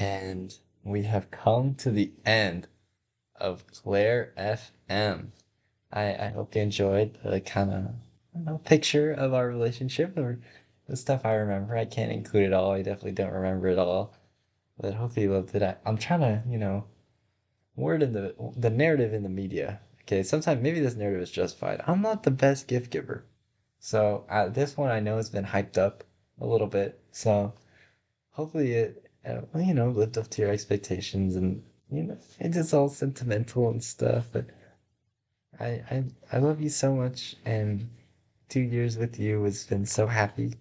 And we have come to the end of Claire FM. I, I hope you enjoyed the kind of know, picture of our relationship or the stuff I remember. I can't include it all. I definitely don't remember it all. But hopefully you loved it. I, I'm trying to, you know, word in the the narrative in the media. Okay, sometimes maybe this narrative is justified. I'm not the best gift giver. So uh, this one I know has been hyped up a little bit. So hopefully it, uh, you know, lived up to your expectations and, you know, it's just all sentimental and stuff. But I, I, I love you so much. And two years with you has been so happy.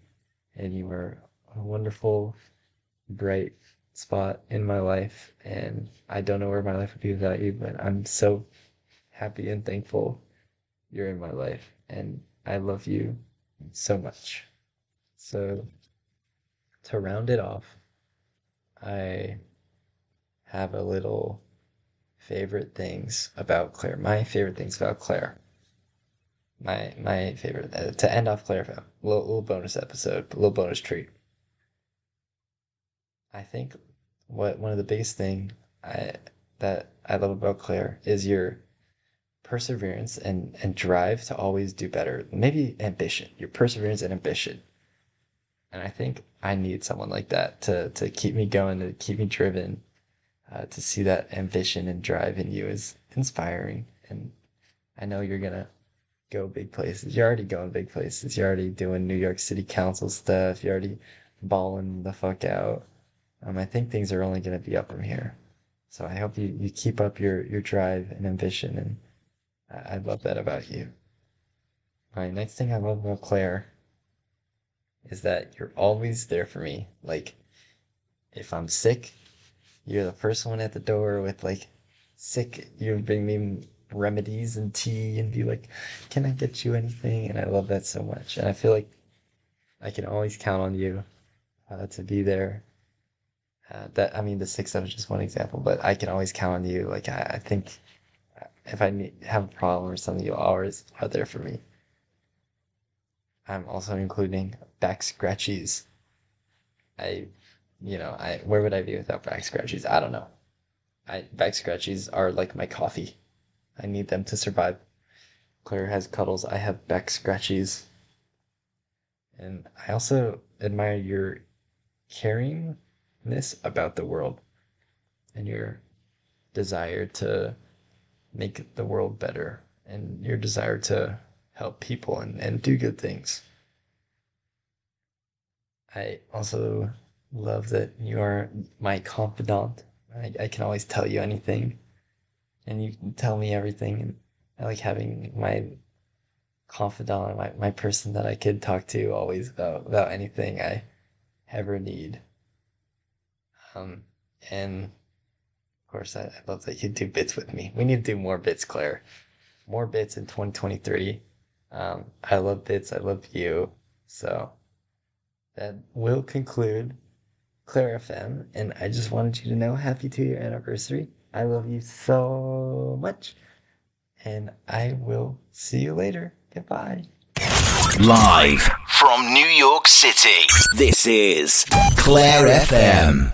And you were a wonderful, bright spot in my life. And I don't know where my life would be without you, but I'm so happy and thankful you're in my life. And I love you so much. So, to round it off, I have a little favorite things about Claire. My favorite things about Claire. My my favorite uh, to end off Claire. Little little bonus episode, a little bonus treat. I think what one of the biggest thing I that I love about Claire is your perseverance and and drive to always do better. Maybe ambition. Your perseverance and ambition. And I think I need someone like that to to keep me going, to keep me driven. Uh, to see that ambition and drive in you is inspiring, and I know you're gonna go big places. You're already going big places. You're already doing New York City Council stuff. You're already balling the fuck out. Um, I think things are only to be up from here. So I hope you, you keep up your, your drive and ambition, and I, I love that about you. All right, next thing I love about Claire is that you're always there for me. Like, if I'm sick, you're the first one at the door with like sick. You bring me remedies and tea and be like, "Can I get you anything?" And I love that so much. And I feel like I can always count on you uh, to be there. Uh, that I mean, the six is just one example, but I can always count on you. Like I, I think if I need, have a problem or something, you always are there for me. I'm also including back scratchies. I, you know, I where would I be without back scratchies? I don't know. I back scratchies are like my coffee. I need them to survive. Claire has cuddles. I have back scratchies. And I also admire your caringness about the world and your desire to make the world better and your desire to help people and, and do good things. I also love that you are my confidant. I, I can always tell you anything and you can tell me everything. And I like having my confidant, my, my person that I could talk to always about, about anything I ever need. Um, and of course, I, I love that you do bits with me. We need to do more bits, Claire. More bits in 2023. Um, I love bits. I love you. So that will conclude Claire FM. And I just wanted you to know happy two year anniversary. I love you so much. And I will see you later. Goodbye. Live from New York City, this is Claire FM.